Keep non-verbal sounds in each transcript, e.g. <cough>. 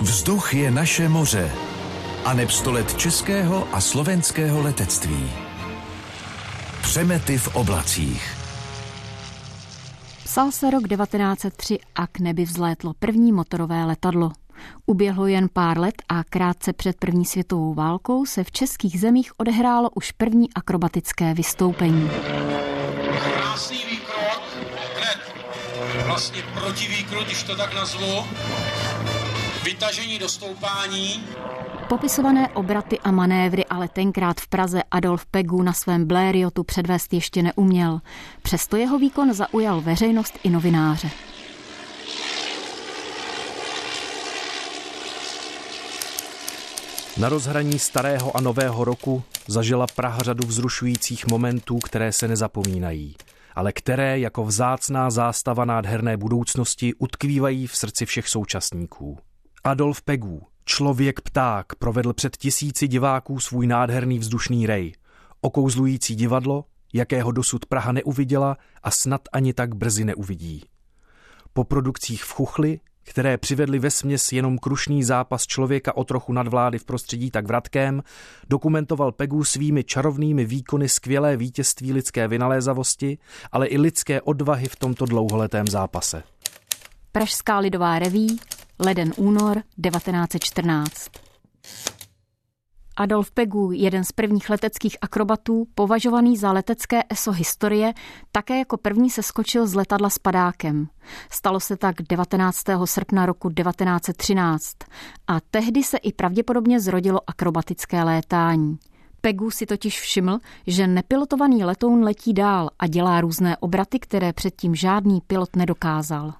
Vzduch je naše moře a neb sto let českého a slovenského letectví. Přemety v oblacích. Psal se rok 1903 a k nebi vzlétlo první motorové letadlo. Uběhlo jen pár let a krátce před první světovou válkou se v českých zemích odehrálo už první akrobatické vystoupení. Krásný výkrok, hned vlastně protivýkrok, když to tak nazvu, vytažení do stoupání, Popisované obraty a manévry ale tenkrát v Praze Adolf Pegu na svém Blériotu předvést ještě neuměl. Přesto jeho výkon zaujal veřejnost i novináře. Na rozhraní starého a nového roku zažila Praha řadu vzrušujících momentů, které se nezapomínají, ale které jako vzácná zástava nádherné budoucnosti utkvívají v srdci všech současníků. Adolf Pegů, člověk pták, provedl před tisíci diváků svůj nádherný vzdušný rej. Okouzlující divadlo, jakého dosud Praha neuviděla a snad ani tak brzy neuvidí. Po produkcích v Chuchli, které přivedly ve směs jenom krušný zápas člověka o trochu nadvlády v prostředí tak vratkém, dokumentoval Pegu svými čarovnými výkony skvělé vítězství lidské vynalézavosti, ale i lidské odvahy v tomto dlouholetém zápase. Pražská lidová reví, leden únor 1914. Adolf Pegu, jeden z prvních leteckých akrobatů, považovaný za letecké ESO historie, také jako první se skočil z letadla s padákem. Stalo se tak 19. srpna roku 1913 a tehdy se i pravděpodobně zrodilo akrobatické létání. Pegu si totiž všiml, že nepilotovaný letoun letí dál a dělá různé obraty, které předtím žádný pilot nedokázal.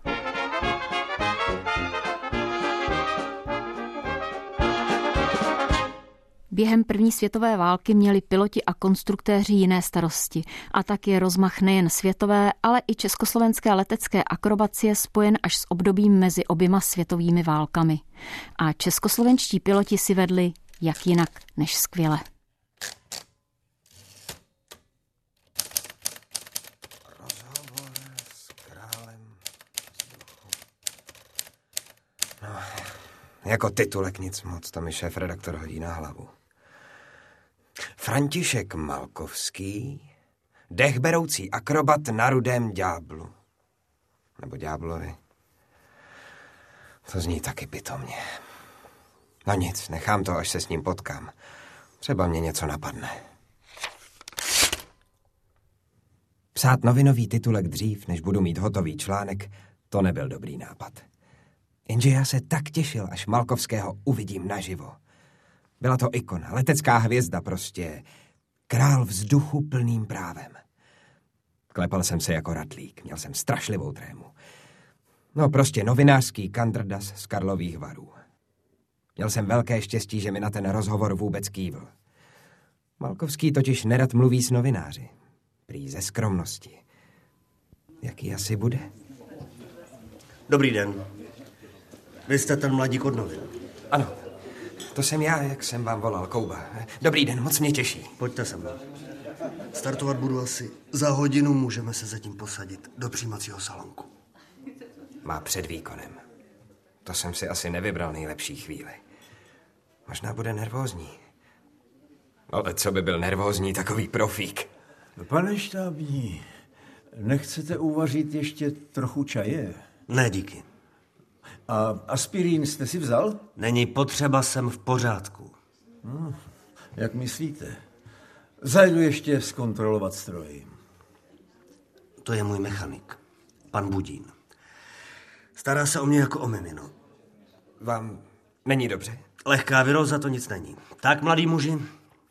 Během první světové války měli piloti a konstruktéři jiné starosti a tak je rozmach nejen světové, ale i československé letecké akrobacie spojen až s obdobím mezi oběma světovými válkami. A českoslovenští piloti si vedli jak jinak než skvěle. Jako titulek nic moc, to mi šéf redaktor hodí na hlavu. František Malkovský, dechberoucí akrobat na rudém ďáblu. Nebo ďáblovi. To zní taky pitomně. No nic, nechám to, až se s ním potkám. Třeba mě něco napadne. Psát novinový titulek dřív, než budu mít hotový článek, to nebyl dobrý nápad. Jenže já se tak těšil, až Malkovského uvidím naživo. Byla to ikona, letecká hvězda prostě. Král vzduchu plným právem. Klepal jsem se jako ratlík, měl jsem strašlivou trému. No prostě novinářský kandrdas z Karlových varů. Měl jsem velké štěstí, že mi na ten rozhovor vůbec kývl. Malkovský totiž nerad mluví s novináři. Prý ze skromnosti. Jaký asi bude? Dobrý den. Vy jste ten mladík od novin. Ano, to jsem já, jak jsem vám volal, Kouba. Dobrý den, moc mě těší. Pojďte se mnou. Startovat budu asi za hodinu, můžeme se zatím posadit do přijímacího salonku. Má před výkonem. To jsem si asi nevybral nejlepší chvíli. Možná bude nervózní. Ale co by byl nervózní takový profík? Pane štábní, nechcete uvařit ještě trochu čaje? Ne, díky. A aspirín jste si vzal? Není potřeba, jsem v pořádku. Hmm, jak myslíte? Zajdu ještě zkontrolovat stroj. To je můj mechanik, pan Budín. Stará se o mě jako o mimino. Vám není dobře? Lehká viróza to nic není. Tak, mladý muži,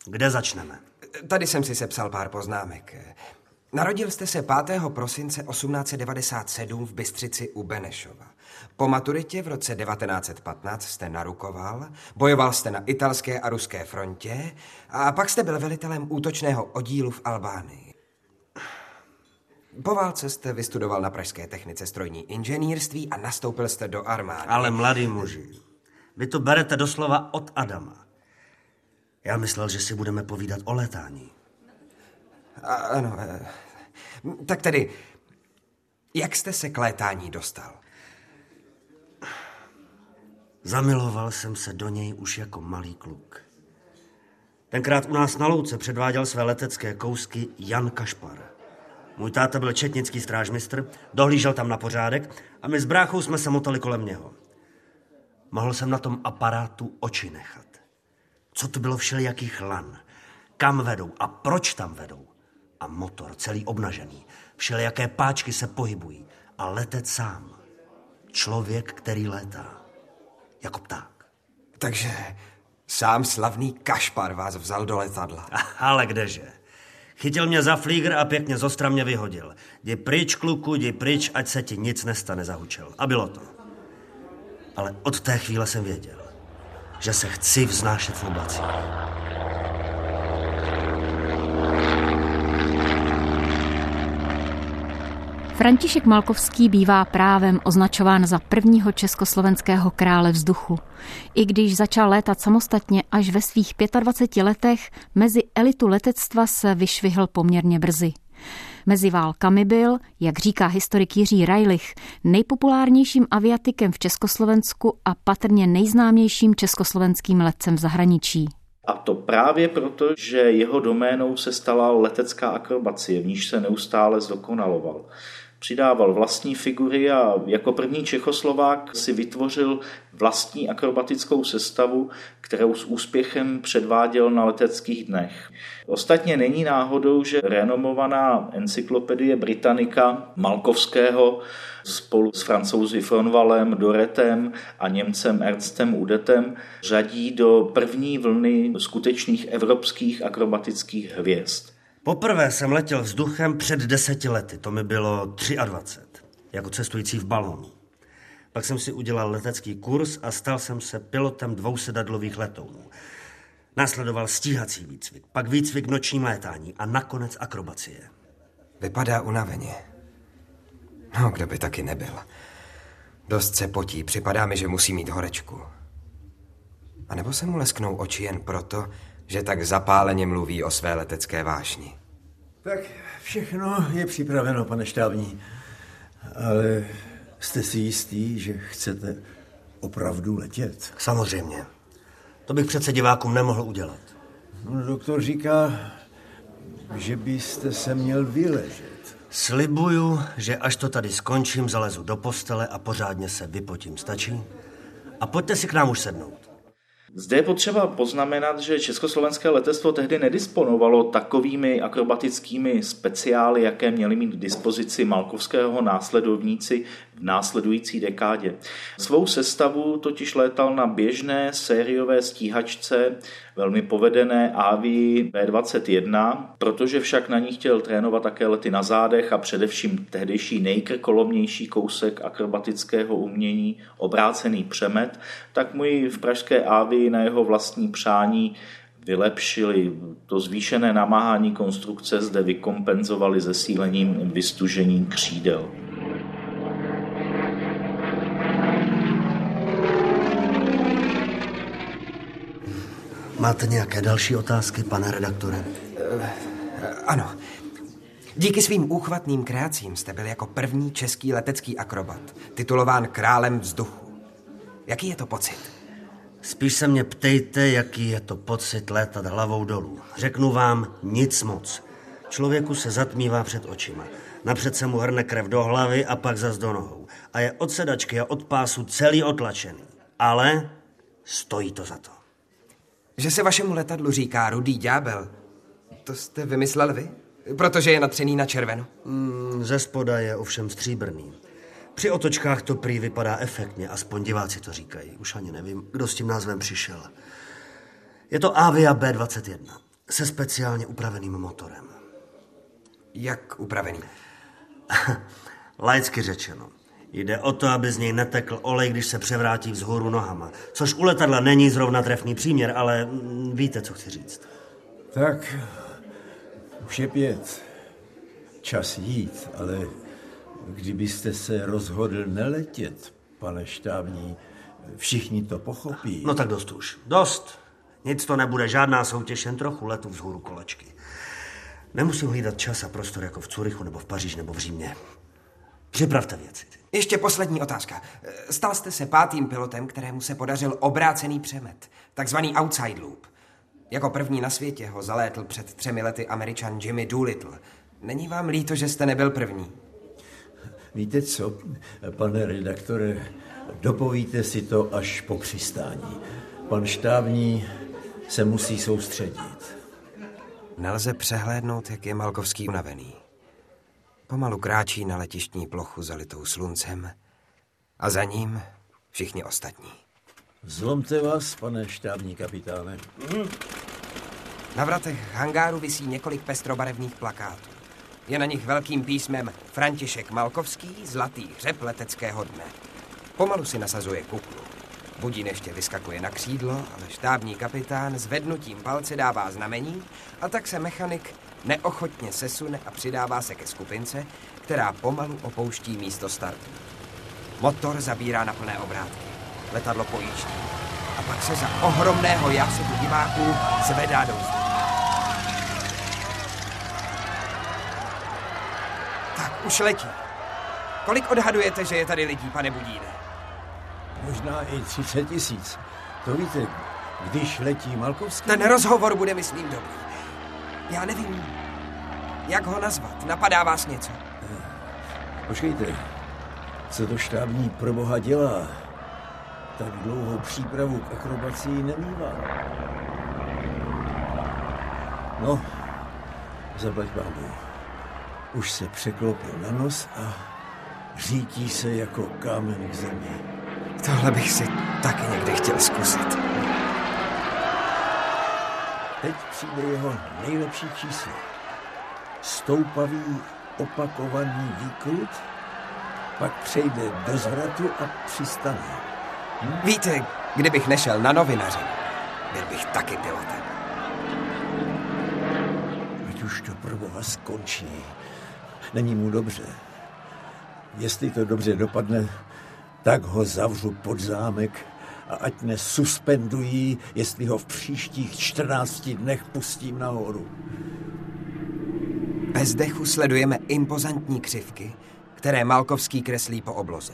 kde začneme? Tady jsem si sepsal pár poznámek. Narodil jste se 5. prosince 1897 v Bystřici u Benešova. Po maturitě v roce 1915 jste narukoval, bojoval jste na italské a ruské frontě a pak jste byl velitelem útočného oddílu v Albánii. Po válce jste vystudoval na Pražské technice strojní inženýrství a nastoupil jste do armády. Ale mladý muži, vy to berete doslova od Adama. Já myslel, že si budeme povídat o letání. A, ano, eh, tak tedy, jak jste se k létání dostal? Zamiloval jsem se do něj už jako malý kluk. Tenkrát u nás na louce předváděl své letecké kousky Jan Kašpar. Můj táta byl četnický strážmistr, dohlížel tam na pořádek a my s bráchou jsme se motali kolem něho. Mohl jsem na tom aparátu oči nechat. Co to bylo všelijakých lan? Kam vedou a proč tam vedou? A motor celý obnažený. Všelijaké páčky se pohybují. A letec sám. Člověk, který létá. Jako pták. Takže sám slavný Kašpar vás vzal do letadla. <laughs> Ale kdeže? Chytil mě za flígr a pěkně zostra mě vyhodil. Jdi pryč, kluku, jdi pryč, ať se ti nic nestane, zahučel. A bylo to. Ale od té chvíle jsem věděl, že se chci vznášet v oblacích. František Malkovský bývá právem označován za prvního československého krále vzduchu. I když začal létat samostatně až ve svých 25 letech, mezi elitu letectva se vyšvihl poměrně brzy. Mezi válkami byl, jak říká historik Jiří Rajlich, nejpopulárnějším aviatikem v Československu a patrně nejznámějším československým letcem v zahraničí. A to právě proto, že jeho doménou se stala letecká akrobacie, v níž se neustále zdokonaloval přidával vlastní figury a jako první Čechoslovák si vytvořil vlastní akrobatickou sestavu, kterou s úspěchem předváděl na leteckých dnech. Ostatně není náhodou, že renomovaná encyklopedie Britannica Malkovského spolu s francouzi Fronvalem, Doretem a Němcem Ernstem Udetem řadí do první vlny skutečných evropských akrobatických hvězd. Poprvé jsem letěl vzduchem před deseti lety, to mi bylo 23, jako cestující v balónu. Pak jsem si udělal letecký kurz a stal jsem se pilotem dvousedadlových letounů. Následoval stíhací výcvik, pak výcvik nočním létání a nakonec akrobacie. Vypadá unaveně. No, kdo by taky nebyl. Dost se potí, připadá mi, že musí mít horečku. A nebo se mu lesknou oči jen proto, že tak zapáleně mluví o své letecké vášni. Tak všechno je připraveno, pane štábní. Ale jste si jistý, že chcete opravdu letět? Samozřejmě. To bych přece divákům nemohl udělat. No, doktor říká, že byste se měl vyležet. Slibuju, že až to tady skončím, zalezu do postele a pořádně se vypotím. Stačí? A pojďte si k nám už sednout. Zde je potřeba poznamenat, že československé letectvo tehdy nedisponovalo takovými akrobatickými speciály, jaké měli mít k dispozici Malkovského následovníci následující dekádě. Svou sestavu totiž létal na běžné sériové stíhačce velmi povedené Avi B21, protože však na ní chtěl trénovat také lety na zádech a především tehdejší nejkrkolomnější kousek akrobatického umění, obrácený přemet, tak mu ji v pražské Avi na jeho vlastní přání vylepšili. To zvýšené namáhání konstrukce zde vykompenzovali zesílením vystužení křídel. Máte nějaké další otázky, pane redaktore? Uh, ano. Díky svým úchvatným kreacím jste byl jako první český letecký akrobat, titulován králem vzduchu. Jaký je to pocit? Spíš se mě ptejte, jaký je to pocit létat hlavou dolů. Řeknu vám nic moc. Člověku se zatmívá před očima. Napřed se mu hrne krev do hlavy a pak zas do nohou. A je od sedačky a od pásu celý otlačený. Ale stojí to za to. Že se vašemu letadlu říká rudý ďábel, to jste vymyslel vy? Protože je natřený na červeno? Mm, ze spoda je ovšem stříbrný. Při otočkách to prý vypadá efektně, aspoň diváci to říkají. Už ani nevím, kdo s tím názvem přišel. Je to Avia B21 se speciálně upraveným motorem. Jak upravený? <laughs> Laicky řečeno. Jde o to, aby z něj netekl olej, když se převrátí vzhůru nohama. Což u letadla není zrovna trefný příměr, ale mm, víte, co chci říct. Tak, už je pět. Čas jít, ale kdybyste se rozhodl neletět, pane štábní, všichni to pochopí. No tak dost už. Dost. Nic to nebude, žádná soutěž, jen trochu letu vzhůru kolečky. Nemusím hlídat čas a prostor jako v Curychu nebo v Paříži nebo v Římě. Připravte věci. Ještě poslední otázka. Stal jste se pátým pilotem, kterému se podařil obrácený přemet, takzvaný outside loop. Jako první na světě ho zalétl před třemi lety američan Jimmy Doolittle. Není vám líto, že jste nebyl první? Víte co, pane redaktore, dopovíte si to až po přistání. Pan štábní se musí soustředit. Nelze přehlédnout, jak je Malkovský unavený. Pomalu kráčí na letištní plochu zalitou sluncem a za ním všichni ostatní. Zlomte vás, pane štábní kapitáne. Na vratech hangáru visí několik pestrobarevných plakátů. Je na nich velkým písmem František Malkovský, zlatý hřeb leteckého dne. Pomalu si nasazuje kuklu. Budín ještě vyskakuje na křídlo, ale štábní kapitán zvednutím palce dává znamení a tak se mechanik neochotně sesune a přidává se ke skupince, která pomalu opouští místo startu. Motor zabírá na plné obrátky. Letadlo pojíždí. A pak se za ohromného jásetu diváků zvedá do vzduchu. Tak, už letí. Kolik odhadujete, že je tady lidí, pane Budíne? Možná i 30 tisíc. To víte, když letí Malkovský... Ten rozhovor bude, myslím, dobrý. Já nevím, jak ho nazvat. Napadá vás něco? Počkejte, co to štábní proboha dělá? Tak dlouhou přípravu k akrobacii nemývá. No, zaplať pánu. Už se překlopil na nos a řítí se jako kámen k zemi. Tohle bych si taky někdy chtěl zkusit. Teď přijde jeho nejlepší číslo. Stoupavý opakovaný výkrut, pak přejde do zvratu a přistane. Hm? Víte, kdybych nešel na novinaři, byl bych taky pilotem. Ať už to pro boha skončí. Není mu dobře. Jestli to dobře dopadne, tak ho zavřu pod zámek a ať nesuspendují, jestli ho v příštích 14 dnech pustím nahoru. Bez dechu sledujeme impozantní křivky, které Malkovský kreslí po obloze.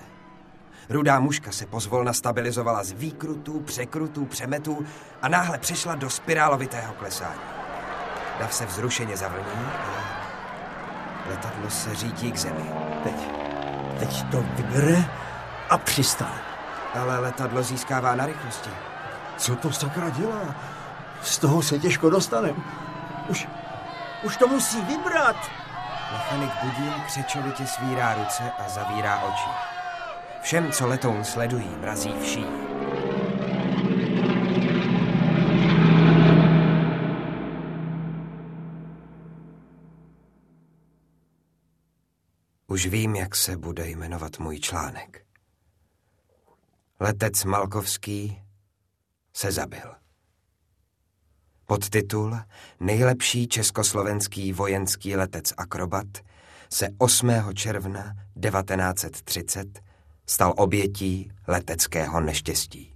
Rudá muška se pozvolna stabilizovala z výkrutů, překrutů, přemetů a náhle přešla do spirálovitého klesání. Dav se vzrušeně zavlní a letadlo se řídí k zemi. Teď, teď to vybere a přistane. Ale letadlo získává na rychlosti. Co to sakra dělá? Z toho se těžko dostanem. Už, už to musí vybrat. Mechanik Budín křečovitě svírá ruce a zavírá oči. Všem, co letoun sledují, mrazí vší. Už vím, jak se bude jmenovat můj článek. Letec Malkovský se zabil. Podtitul Nejlepší československý vojenský letec akrobat se 8. června 1930 stal obětí leteckého neštěstí.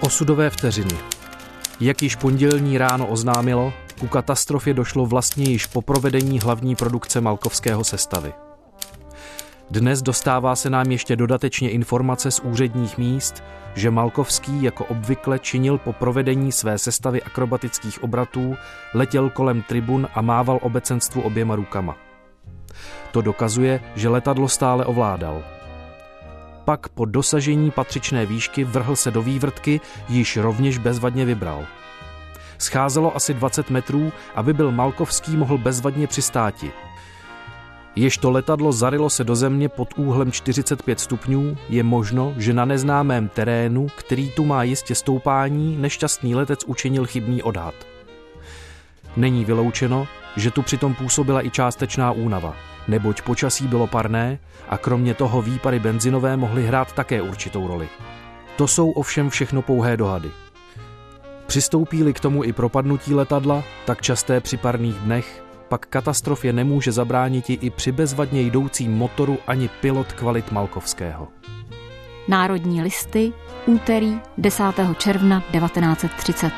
Osudové vteřiny. Jak již pondělní ráno oznámilo, ku katastrofě došlo vlastně již po provedení hlavní produkce Malkovského sestavy. Dnes dostává se nám ještě dodatečně informace z úředních míst, že Malkovský jako obvykle činil po provedení své sestavy akrobatických obratů, letěl kolem tribun a mával obecenstvu oběma rukama. To dokazuje, že letadlo stále ovládal. Pak po dosažení patřičné výšky vrhl se do vývrtky, již rovněž bezvadně vybral. Scházelo asi 20 metrů, aby byl Malkovský mohl bezvadně přistáti – Jež to letadlo zarilo se do země pod úhlem 45 stupňů, je možno, že na neznámém terénu, který tu má jistě stoupání, nešťastný letec učinil chybný odhad. Není vyloučeno, že tu přitom působila i částečná únava, neboť počasí bylo parné a kromě toho výpary benzinové mohly hrát také určitou roli. To jsou ovšem všechno pouhé dohady. Přistoupí-li k tomu i propadnutí letadla, tak časté při parných dnech, pak katastrofě nemůže zabránit i při bezvadně jdoucím motoru ani pilot kvalit Malkovského. Národní listy, úterý 10. června 1930.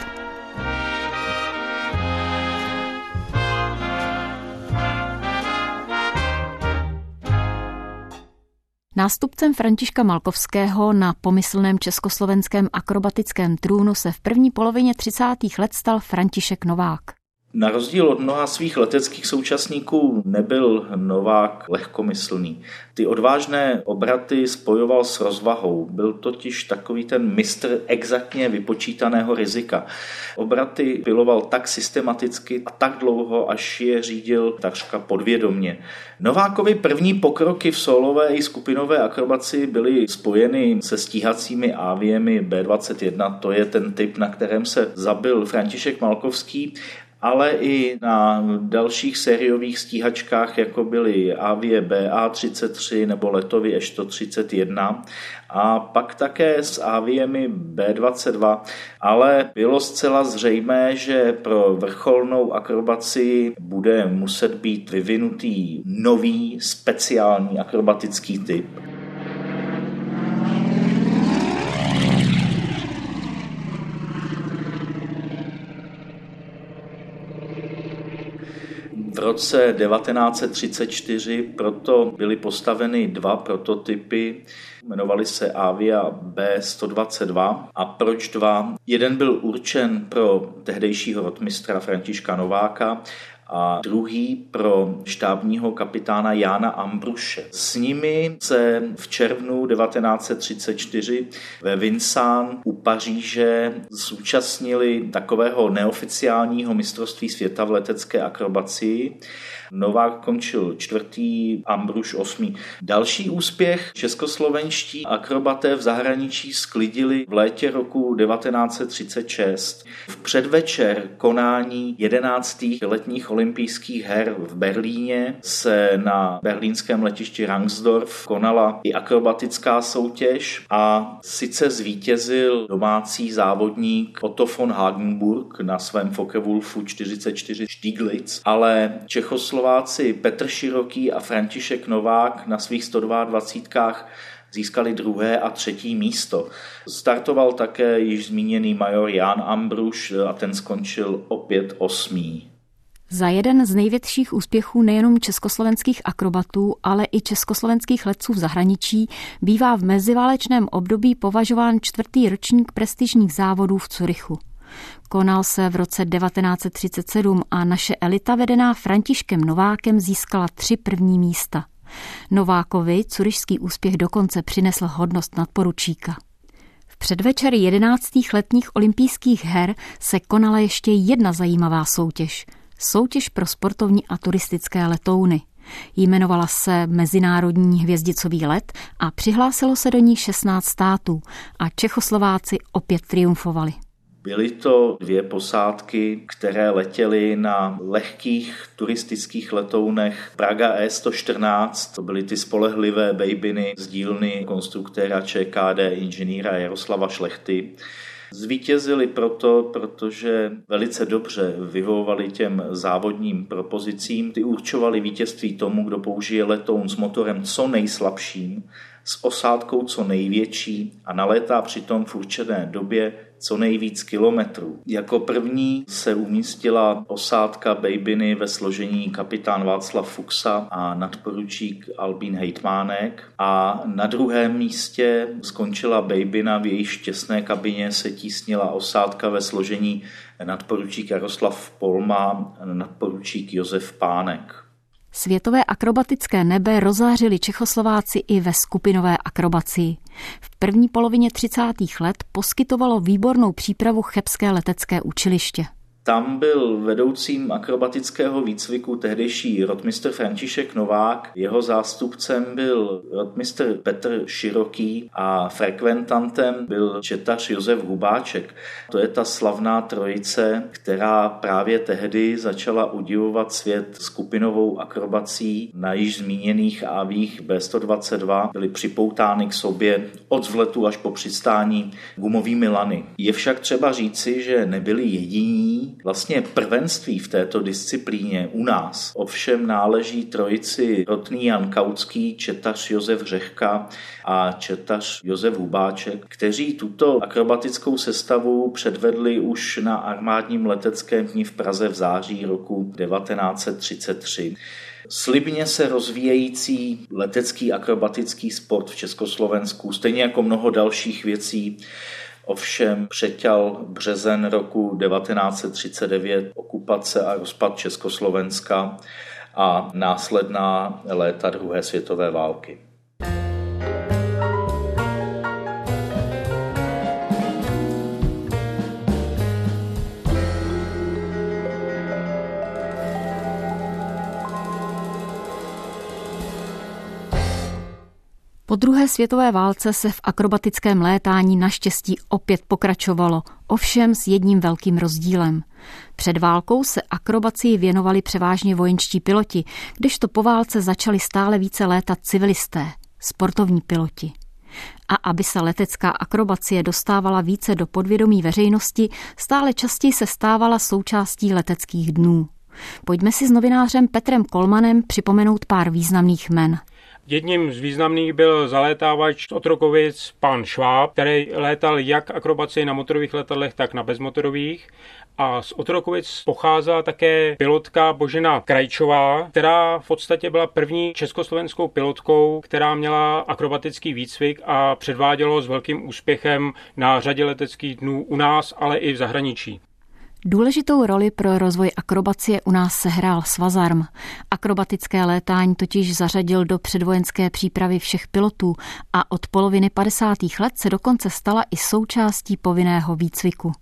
Nástupcem Františka Malkovského na pomyslném československém akrobatickém trůnu se v první polovině 30. let stal František Novák. Na rozdíl od mnoha svých leteckých současníků nebyl Novák lehkomyslný. Ty odvážné obraty spojoval s rozvahou. Byl totiž takový ten mistr exaktně vypočítaného rizika. Obraty piloval tak systematicky a tak dlouho, až je řídil takřka podvědomně. Novákovi první pokroky v solové i skupinové akrobaci byly spojeny se stíhacími aviemi B-21. To je ten typ, na kterém se zabil František Malkovský ale i na dalších sériových stíhačkách, jako byly Avie BA-33 nebo letovy E-131 a pak také s Aviemi B-22, ale bylo zcela zřejmé, že pro vrcholnou akrobaci bude muset být vyvinutý nový speciální akrobatický typ. Roce 1934 proto byly postaveny dva prototypy, jmenovali se Avia B122. A proč dva? Jeden byl určen pro tehdejšího rotmistra Františka Nováka a druhý pro štábního kapitána Jána Ambruše. S nimi se v červnu 1934 ve Vincennes u Paříže zúčastnili takového neoficiálního mistrovství světa v letecké akrobacii Novák končil čtvrtý, Ambruš osmý. Další úspěch českoslovenští akrobaté v zahraničí sklidili v létě roku 1936. V předvečer konání 11. letních olympijských her v Berlíně se na berlínském letišti Rangsdorf konala i akrobatická soutěž a sice zvítězil domácí závodník Otto von Hagenburg na svém Focke-Wulfu 44 Stieglitz, ale Čechoslovenský Slováci Petr Široký a František Novák na svých 122 získali druhé a třetí místo. Startoval také již zmíněný major Jan Ambruš a ten skončil opět osmý. Za jeden z největších úspěchů nejenom československých akrobatů, ale i československých letců v zahraničí bývá v meziválečném období považován čtvrtý ročník prestižních závodů v Curychu. Konal se v roce 1937 a naše elita vedená Františkem Novákem získala tři první místa. Novákovi curišský úspěch dokonce přinesl hodnost nadporučíka. V předvečer 11. letních olympijských her se konala ještě jedna zajímavá soutěž. Soutěž pro sportovní a turistické letouny. Jmenovala se Mezinárodní hvězdicový let a přihlásilo se do ní 16 států a Čechoslováci opět triumfovali. Byly to dvě posádky, které letěly na lehkých turistických letounech Praga E114. To byly ty spolehlivé bejbiny z dílny konstruktéra ČKD inženýra Jaroslava Šlechty. Zvítězili proto, protože velice dobře vyhovovali těm závodním propozicím. Ty určovali vítězství tomu, kdo použije letoun s motorem co nejslabším, s osádkou co největší a nalétá přitom v určené době co nejvíc kilometrů. Jako první se umístila osádka Babiny ve složení kapitán Václav Fuxa a nadporučík Albín Hejtmánek a na druhém místě skončila Babina, v její šťastné kabině se tísnila osádka ve složení nadporučík Jaroslav Polma, nadporučík Josef Pánek. Světové akrobatické nebe rozářili Čechoslováci i ve skupinové akrobacii. V první polovině 30. let poskytovalo výbornou přípravu Chebské letecké učiliště. Tam byl vedoucím akrobatického výcviku tehdejší rotmistr František Novák, jeho zástupcem byl rotmistr Petr Široký a frekventantem byl četař Josef Hubáček. To je ta slavná trojice, která právě tehdy začala udivovat svět skupinovou akrobací. Na již zmíněných avích B122 byly připoutány k sobě od vzletu až po přistání gumovými lany. Je však třeba říci, že nebyli jediní, Vlastně prvenství v této disciplíně u nás ovšem náleží trojici rotný Jan Kautský, četař Josef Řehka a četař Josef Hubáček, kteří tuto akrobatickou sestavu předvedli už na armádním leteckém dní v Praze v září roku 1933. Slibně se rozvíjející letecký akrobatický sport v Československu, stejně jako mnoho dalších věcí, ovšem přeťal březen roku 1939 okupace a rozpad Československa a následná léta druhé světové války. Po druhé světové válce se v akrobatickém létání naštěstí opět pokračovalo, ovšem s jedním velkým rozdílem. Před válkou se akrobacii věnovali převážně vojenští piloti, kdežto po válce začali stále více létat civilisté, sportovní piloti. A aby se letecká akrobacie dostávala více do podvědomí veřejnosti, stále častěji se stávala součástí leteckých dnů. Pojďme si s novinářem Petrem Kolmanem připomenout pár významných men. Jedním z významných byl zalétávač Otrokovic pan Šváb, který létal jak akrobaci na motorových letadlech, tak na bezmotorových. A z Otrokovic pocházela také pilotka Božena Krajčová, která v podstatě byla první československou pilotkou, která měla akrobatický výcvik a předvádělo s velkým úspěchem na řadě leteckých dnů u nás, ale i v zahraničí. Důležitou roli pro rozvoj akrobacie u nás sehrál Svazarm. Akrobatické létání totiž zařadil do předvojenské přípravy všech pilotů a od poloviny 50. let se dokonce stala i součástí povinného výcviku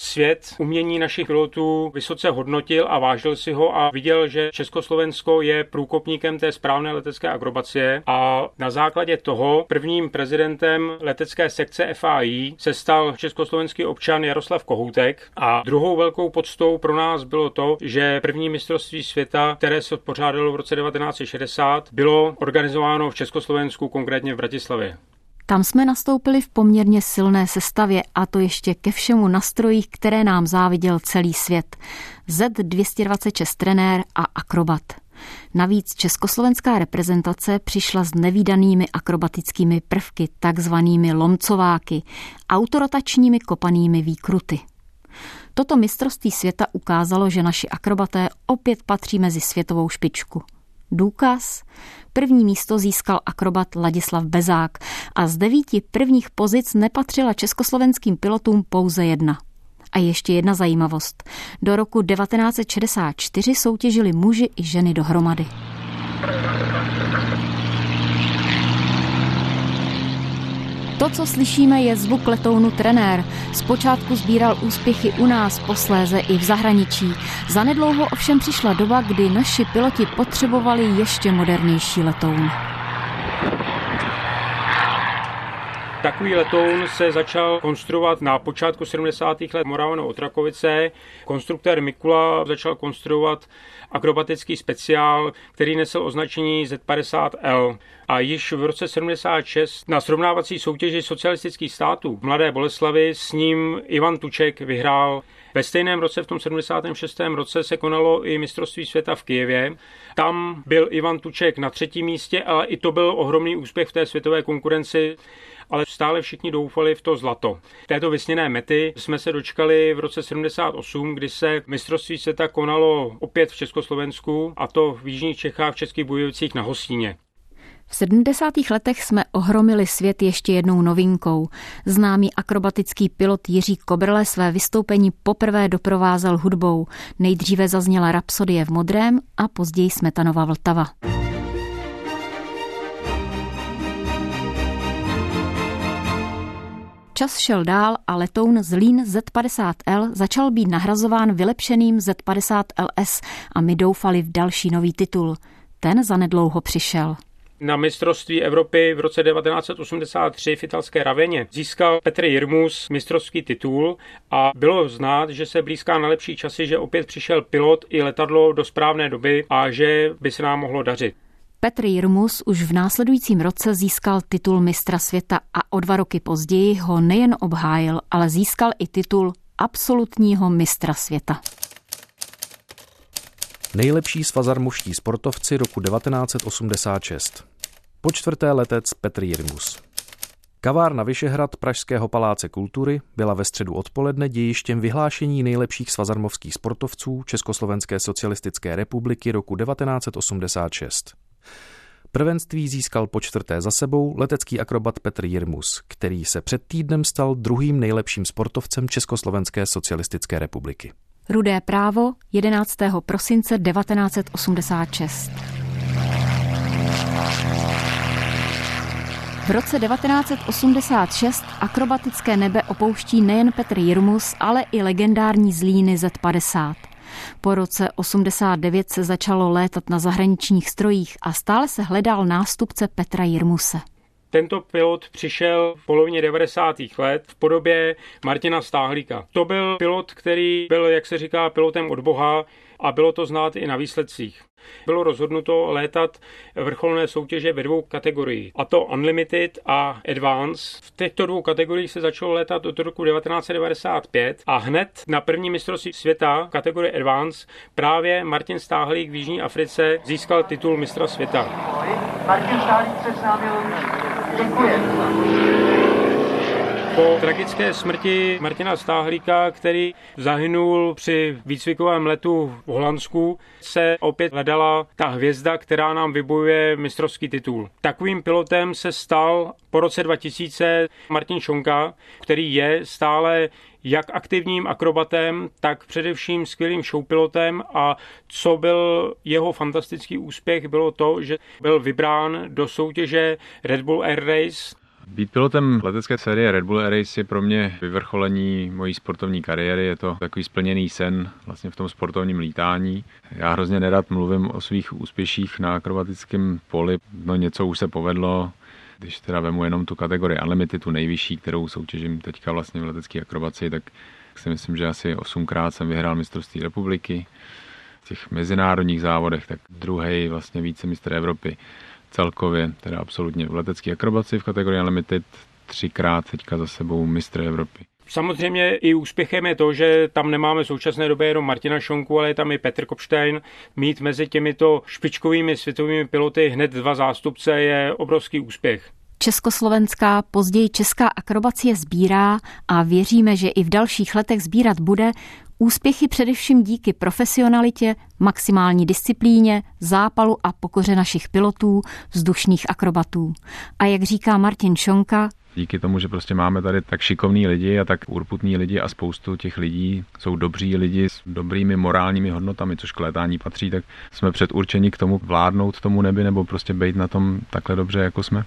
svět umění našich pilotů vysoce hodnotil a vážil si ho a viděl, že Československo je průkopníkem té správné letecké akrobacie a na základě toho prvním prezidentem letecké sekce FAI se stal československý občan Jaroslav Kohoutek a druhou velkou podstou pro nás bylo to, že první mistrovství světa, které se odpořádalo v roce 1960, bylo organizováno v Československu, konkrétně v Bratislavě. Tam jsme nastoupili v poměrně silné sestavě a to ještě ke všemu nastrojích, které nám záviděl celý svět. Z226 trenér a akrobat. Navíc československá reprezentace přišla s nevýdanými akrobatickými prvky, takzvanými lomcováky, autorotačními kopanými výkruty. Toto mistrovství světa ukázalo, že naši akrobaté opět patří mezi světovou špičku. Důkaz? První místo získal akrobat Ladislav Bezák a z devíti prvních pozic nepatřila československým pilotům pouze jedna. A ještě jedna zajímavost. Do roku 1964 soutěžili muži i ženy dohromady. To, co slyšíme, je zvuk letounu trenér. Zpočátku sbíral úspěchy u nás, posléze i v zahraničí. Zanedlouho ovšem přišla doba, kdy naši piloti potřebovali ještě modernější letoun. Takový letoun se začal konstruovat na počátku 70. let Moravano Otrakovice. Konstruktér Mikula začal konstruovat akrobatický speciál, který nesl označení Z50L. A již v roce 76 na srovnávací soutěži socialistických států v Mladé Boleslavi s ním Ivan Tuček vyhrál. Ve stejném roce, v tom 76. roce, se konalo i mistrovství světa v Kijevě. Tam byl Ivan Tuček na třetím místě, ale i to byl ohromný úspěch v té světové konkurenci ale stále všichni doufali v to zlato. Této vysněné mety jsme se dočkali v roce 78, kdy se mistrovství světa konalo opět v Československu, a to v Jižních Čechách v Českých Bujovicích na Hostíně. V 70. letech jsme ohromili svět ještě jednou novinkou. Známý akrobatický pilot Jiří Kobrle své vystoupení poprvé doprovázel hudbou. Nejdříve zazněla Rapsodie v modrém a později Smetanova Vltava. Čas šel dál a letoun Zlín Z50L začal být nahrazován vylepšeným Z50LS a my doufali v další nový titul. Ten zanedlouho přišel. Na mistrovství Evropy v roce 1983 v italské Raveně získal Petr Jirmus mistrovský titul a bylo znát, že se blízká na lepší časy, že opět přišel pilot i letadlo do správné doby a že by se nám mohlo dařit. Petr Jirmus už v následujícím roce získal titul mistra světa a o dva roky později ho nejen obhájil, ale získal i titul absolutního mistra světa. Nejlepší svazarmuští sportovci roku 1986. Po čtvrté letec Petr Jirmus. Kavárna Vyšehrad Pražského paláce kultury byla ve středu odpoledne dějištěm vyhlášení nejlepších svazarmovských sportovců Československé socialistické republiky roku 1986. Prvenství získal po čtvrté za sebou letecký akrobat Petr Jirmus, který se před týdnem stal druhým nejlepším sportovcem Československé socialistické republiky. Rudé právo 11. prosince 1986. V roce 1986 akrobatické nebe opouští nejen Petr Jirmus, ale i legendární zlíny Z-50. Po roce 89 se začalo létat na zahraničních strojích a stále se hledal nástupce Petra Jirmuse. Tento pilot přišel v polovině 90. let v podobě Martina Stáhlíka. To byl pilot, který byl, jak se říká, pilotem od Boha a bylo to znát i na výsledcích. Bylo rozhodnuto létat vrcholné soutěže ve dvou kategoriích, a to Unlimited a Advance. V těchto dvou kategoriích se začalo létat od roku 1995 a hned na první mistrovství světa kategorie Advance právě Martin Stáhlík v Jižní Africe získal titul mistra světa. Martin Stáhlík se s námi Děkuji. Po tragické smrti Martina Stáhlíka, který zahynul při výcvikovém letu v Holandsku, se opět hledala ta hvězda, která nám vybojuje mistrovský titul. Takovým pilotem se stal po roce 2000 Martin Šonka, který je stále jak aktivním akrobatem, tak především skvělým showpilotem a co byl jeho fantastický úspěch, bylo to, že byl vybrán do soutěže Red Bull Air Race být pilotem letecké série Red Bull Air Race je pro mě vyvrcholení mojí sportovní kariéry. Je to takový splněný sen vlastně v tom sportovním lítání. Já hrozně nerad mluvím o svých úspěších na akrobatickém poli. No něco už se povedlo, když teda vemu jenom tu kategorii Unlimited, tu nejvyšší, kterou soutěžím teďka vlastně v letecké akrobaci, tak si myslím, že asi osmkrát jsem vyhrál mistrovství republiky. V těch mezinárodních závodech, tak druhý vlastně více mistr Evropy celkově, teda absolutně v letecké akrobaci v kategorii Unlimited třikrát teďka za sebou mistr Evropy. Samozřejmě i úspěchem je to, že tam nemáme v současné době jenom Martina Šonku, ale je tam i Petr Kopstein. Mít mezi těmito špičkovými světovými piloty hned dva zástupce je obrovský úspěch. Československá, později česká akrobacie sbírá a věříme, že i v dalších letech sbírat bude Úspěchy především díky profesionalitě, maximální disciplíně, zápalu a pokoře našich pilotů, vzdušných akrobatů. A jak říká Martin Šonka, Díky tomu, že prostě máme tady tak šikovní lidi a tak urputní lidi a spoustu těch lidí jsou dobří lidi s dobrými morálními hodnotami, což k létání patří, tak jsme předurčeni k tomu vládnout tomu nebi nebo prostě být na tom takhle dobře, jako jsme.